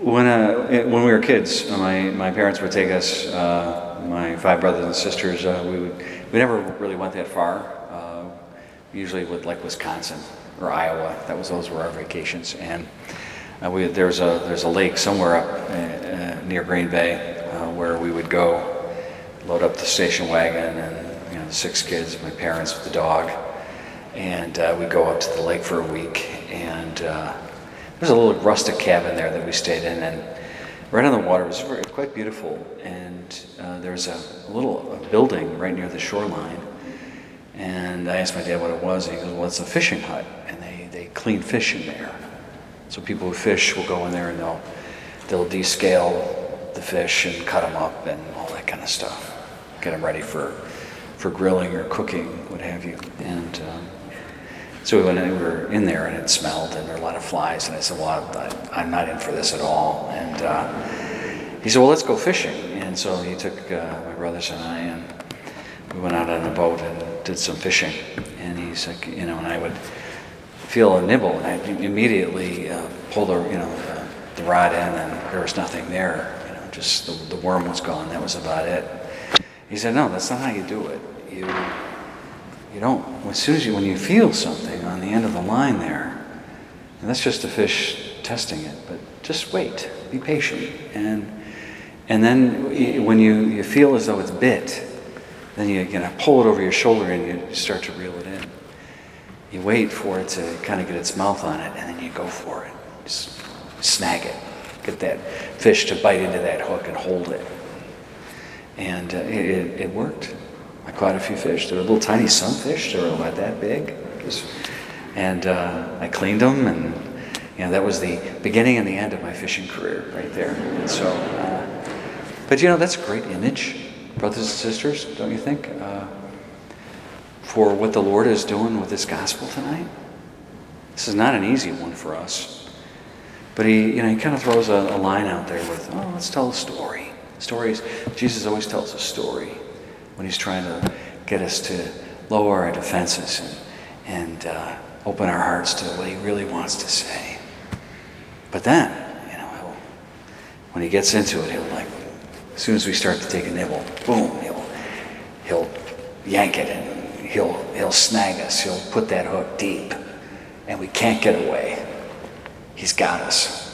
When, uh, when we were kids, my, my parents would take us, uh, my five brothers and sisters, uh, we, would, we never really went that far. Uh, usually with like Wisconsin or Iowa, that was those were our vacations. And uh, we, there's, a, there's a lake somewhere up uh, uh, near Green Bay uh, where we would go, load up the station wagon and you know, the six kids, my parents with the dog, and uh, we'd go up to the lake for a week. And uh, there's a little rustic cabin there that we stayed in, and right on the water it was very, quite beautiful. And uh, there's a, a little a building right near the shoreline. And I asked my dad what it was, and he goes, "Well, it's a fishing hut, and they, they clean fish in there. So people who fish will go in there and they'll they'll descale the fish and cut them up and all that kind of stuff, get them ready for for grilling or cooking, what have you. And um, so we went in, we were in there and it smelled and there were a lot of flies. And I said, well, I, I'm not in for this at all. And uh, he said, well, let's go fishing. And so he took uh, my brothers and I and we went out on a boat and did some fishing. And he's like, you know, and I would feel a nibble and I immediately uh, pull the, you know, uh, the rod in and there was nothing there. You know, just the, the worm was gone. That was about it. He said, no, that's not how you do it. You you don't, as soon as you, when you feel something on the end of the line there, and that's just a fish testing it, but just wait, be patient. And, and then when you, you feel as though it's bit, then you, you know, pull it over your shoulder and you start to reel it in. You wait for it to kind of get its mouth on it, and then you go for it. Just snag it. Get that fish to bite into that hook and hold it. And uh, it, it worked. I caught a few fish. They were little tiny sunfish. They were about that big. And uh, I cleaned them, and you know that was the beginning and the end of my fishing career right there. And so, uh, but you know that's a great image, brothers and sisters, don't you think? Uh, for what the Lord is doing with this gospel tonight. This is not an easy one for us. But he, you know, he kind of throws a, a line out there with, oh, let's tell a story. Stories. Jesus always tells a story when he's trying to get us to lower our defenses and, and uh, open our hearts to what he really wants to say. But then, you know, when he gets into it, he'll like, as soon as we start to take a nibble, boom, he'll, he'll yank it and he'll, he'll snag us. He'll put that hook deep and we can't get away. He's got us.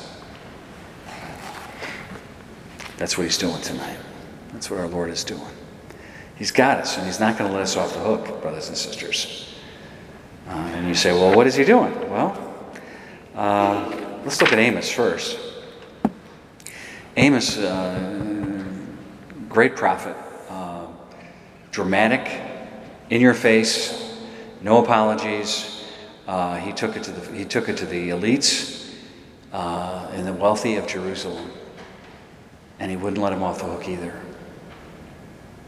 That's what he's doing tonight. That's what our Lord is doing. He's got us, and He's not going to let us off the hook, brothers and sisters. Uh, and you say, well, what is He doing? Well, uh, let's look at Amos first. Amos, uh, great prophet, uh, dramatic, in your face, no apologies. Uh, he took it to the he took it to the elites uh, and the wealthy of Jerusalem, and he wouldn't let him off the hook either.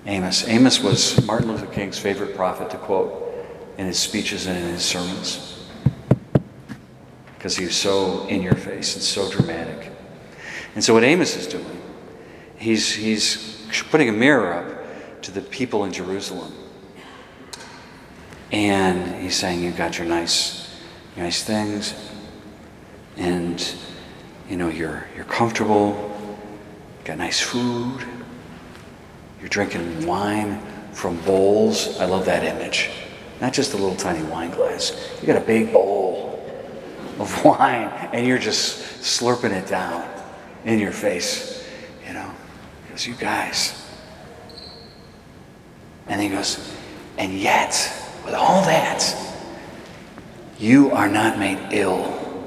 Amos. Amos was Martin Luther King's favorite prophet to quote in his speeches and in his sermons because he was so in your face and so dramatic. And so, what Amos is doing, he's, he's putting a mirror up to the people in Jerusalem. And he's saying, You've got your nice, nice things, and you know, you're, you're comfortable, you've got nice food, you're drinking wine from bowls. I love that image. Not just a little tiny wine glass. You got a big bowl of wine and you're just slurping it down in your face. You know, because you guys. And he goes, and yet, with all that, you are not made ill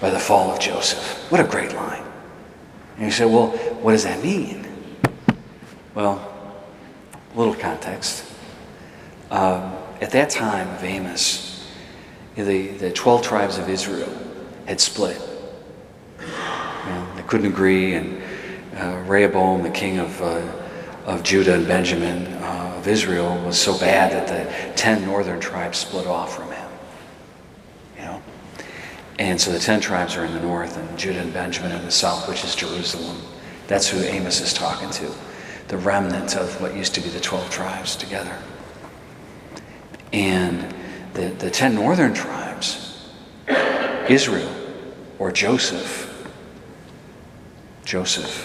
by the fall of Joseph. What a great line. And you say, well, what does that mean? Well, a little context. Um, at that time of Amos, the, the 12 tribes of Israel had split. You know, they couldn't agree, and uh, Rehoboam, the king of, uh, of Judah and Benjamin uh, of Israel, was so bad that the 10 northern tribes split off from him. You know? And so the 10 tribes are in the north, and Judah and Benjamin in the south, which is Jerusalem. That's who Amos is talking to the remnant of what used to be the 12 tribes together. And the, the 10 northern tribes, Israel or Joseph, Joseph,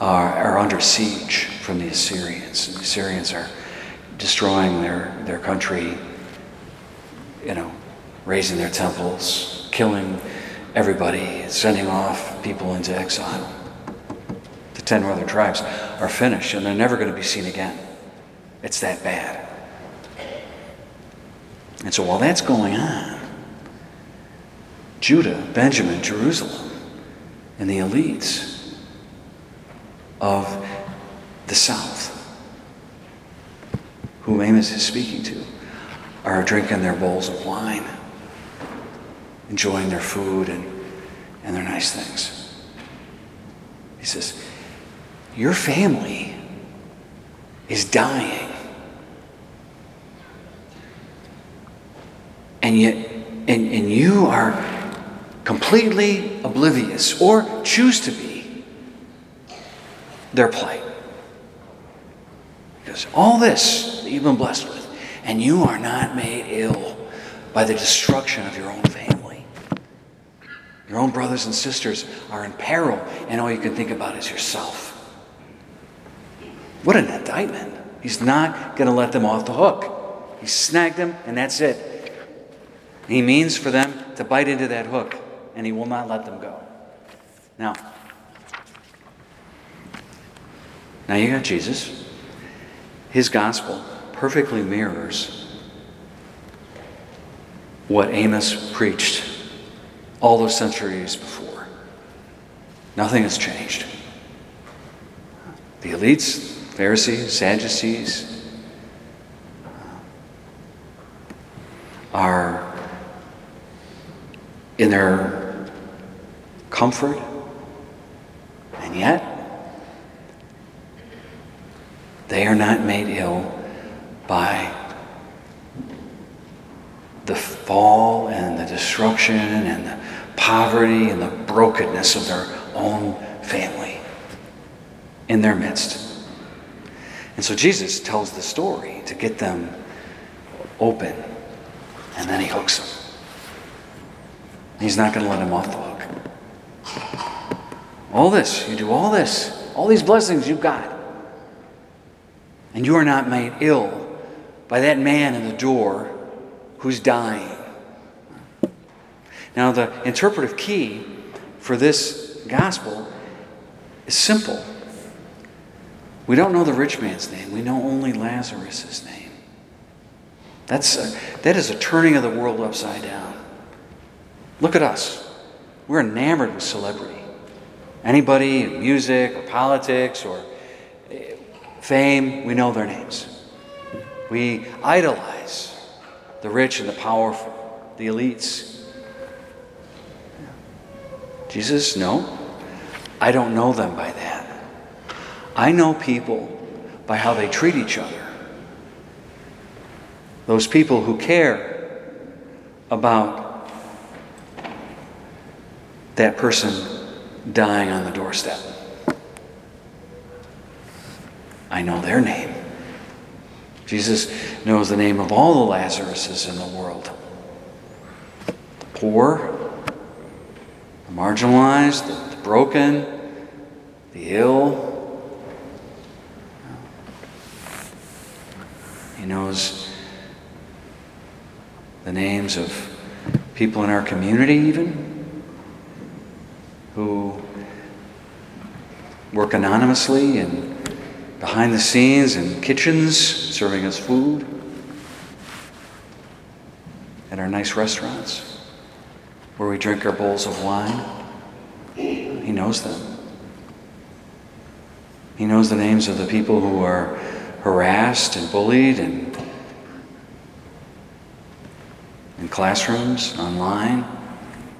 are, are under siege from the Assyrians. And the Assyrians are destroying their, their country, you know, razing their temples, killing everybody, sending off people into exile. The ten northern tribes are finished and they're never going to be seen again. It's that bad. And so while that's going on, Judah, Benjamin, Jerusalem, and the elites of the south, whom Amos is speaking to, are drinking their bowls of wine, enjoying their food and, and their nice things. He says, Your family is dying. And yet, and, and you are completely oblivious or choose to be their plight. Because all this that you've been blessed with, and you are not made ill by the destruction of your own family. Your own brothers and sisters are in peril, and all you can think about is yourself. What an indictment. He's not going to let them off the hook. He snagged them, and that's it. He means for them to bite into that hook, and he will not let them go. Now, now you got Jesus. His gospel perfectly mirrors what Amos preached all those centuries before. Nothing has changed. The elites, Pharisees, Sadducees, uh, are in their comfort, and yet they are not made ill by the fall and the destruction and the poverty and the brokenness of their own family in their midst. And so Jesus tells the story to get them open, and then he hooks them. He's not going to let him off the hook. All this, you do all this, all these blessings you've got. And you are not made ill by that man in the door who's dying. Now, the interpretive key for this gospel is simple. We don't know the rich man's name, we know only Lazarus' name. That's a, that is a turning of the world upside down. Look at us. We're enamored with celebrity. Anybody in music or politics or eh, fame, we know their names. We idolize the rich and the powerful, the elites. Jesus, no. I don't know them by that. I know people by how they treat each other. Those people who care about that person dying on the doorstep. I know their name. Jesus knows the name of all the Lazaruses in the world the poor, the marginalized, the, the broken, the ill. He knows the names of people in our community, even who work anonymously and behind the scenes in kitchens serving us food at our nice restaurants where we drink our bowls of wine. He knows them. He knows the names of the people who are harassed and bullied and in classrooms, online.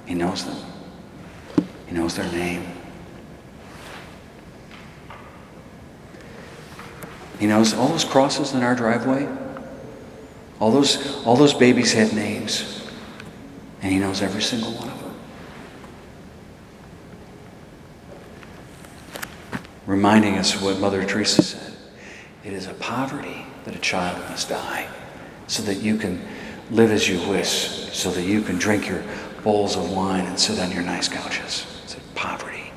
He knows them. He knows their name. He knows all those crosses in our driveway. All those, all those babies had names. And he knows every single one of them. Reminding us what Mother Teresa said it is a poverty that a child must die so that you can live as you wish, so that you can drink your bowls of wine and sit on your nice couches poverty.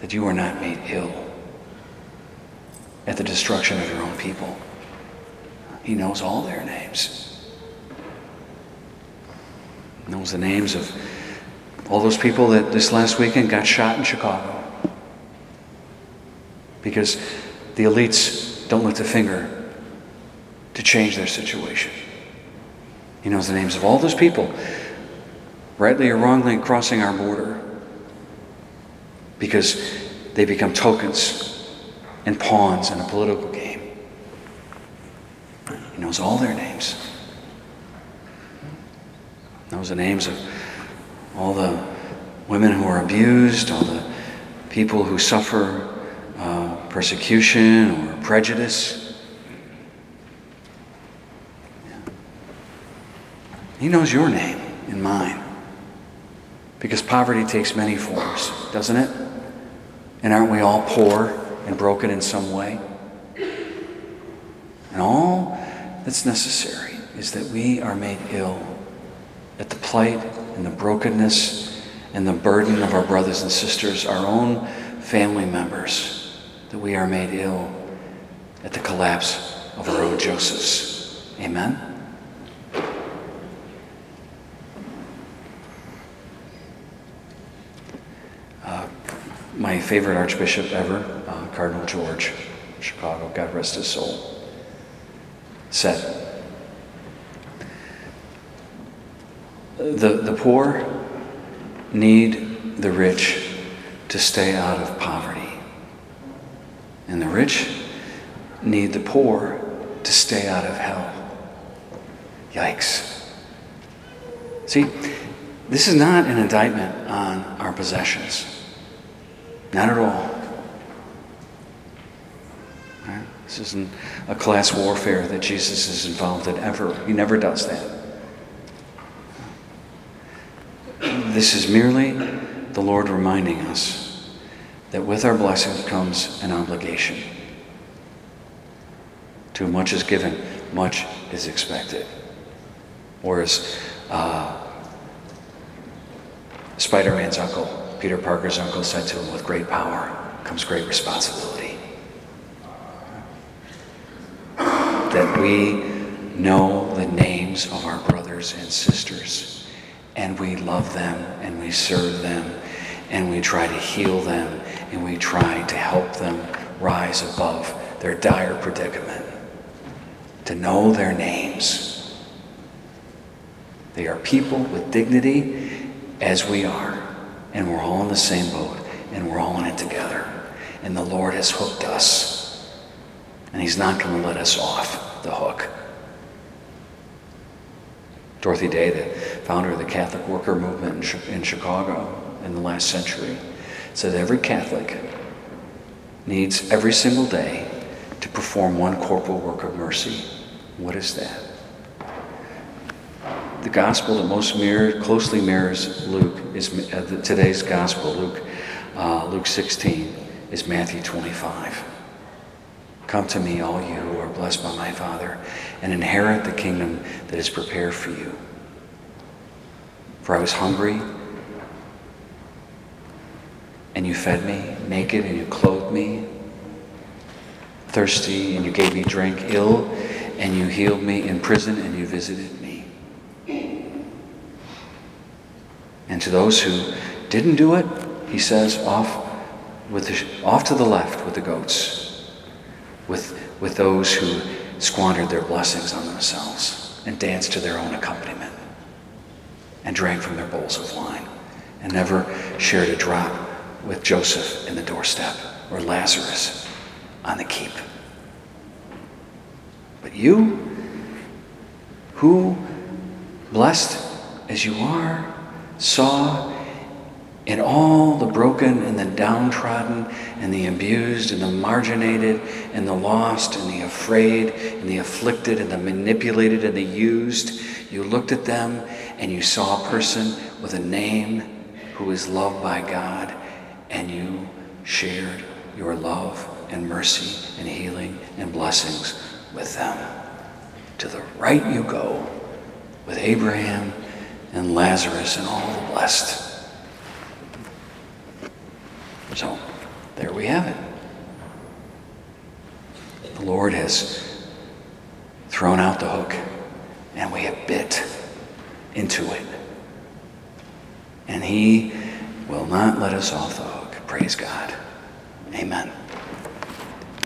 that you are not made ill at the destruction of your own people. He knows all their names. He knows the names of all those people that this last weekend got shot in Chicago. Because the elites don't lift a finger to change their situation. He knows the names of all those people, rightly or wrongly, crossing our border because they become tokens and pawns in a political game. He knows all their names. He knows the names of all the women who are abused, all the people who suffer uh, persecution or prejudice. He knows your name and mine. Because poverty takes many forms, doesn't it? And aren't we all poor and broken in some way? And all that's necessary is that we are made ill at the plight and the brokenness and the burden of our brothers and sisters, our own family members, that we are made ill at the collapse of our own Josephs. Amen? My favorite archbishop ever, uh, Cardinal George, Chicago, God rest his soul, said, The, the poor need the rich to stay out of poverty. And the rich need the poor to stay out of hell. Yikes. See, this is not an indictment on our possessions. Not at all. This isn't a class warfare that Jesus is involved in ever. He never does that. This is merely the Lord reminding us that with our blessing comes an obligation. Too much is given, much is expected. Or as uh, Spider Man's uncle, Peter Parker's uncle, said to him, with great power comes great responsibility. That we know the names of our brothers and sisters and we love them and we serve them and we try to heal them and we try to help them rise above their dire predicament, to know their names. They are people with dignity as we are, and we're all in the same boat and we're all in it together. And the Lord has hooked us, and He's not going to let us off the hook. Dorothy Day, the founder of the Catholic Worker Movement in Chicago in the last century, said every Catholic needs every single day to perform one corporal work of mercy. What is that? The gospel that most mirror, closely mirrors Luke is uh, the, today's gospel, Luke, uh, Luke 16, is Matthew 25. Come to me, all you who are blessed by my Father, and inherit the kingdom that is prepared for you. For I was hungry, and you fed me, naked, and you clothed me, thirsty, and you gave me drink, ill, and you healed me, in prison, and you visited me. And to those who didn't do it, he says, off, with the, off to the left with the goats, with, with those who squandered their blessings on themselves and danced to their own accompaniment and drank from their bowls of wine and never shared a drop with Joseph in the doorstep or Lazarus on the keep. But you, who, blessed as you are, saw in all the broken and the downtrodden and the abused and the marginated and the lost and the afraid and the afflicted and the manipulated and the used, you looked at them and you saw a person with a name who is loved by God and you shared your love and mercy and healing and blessings with them. To the right you go with Abraham and Lazarus and all the blessed. So, there we have it. The Lord has thrown out the hook, and we have bit into it. And He will not let us off the hook. Praise God. Amen.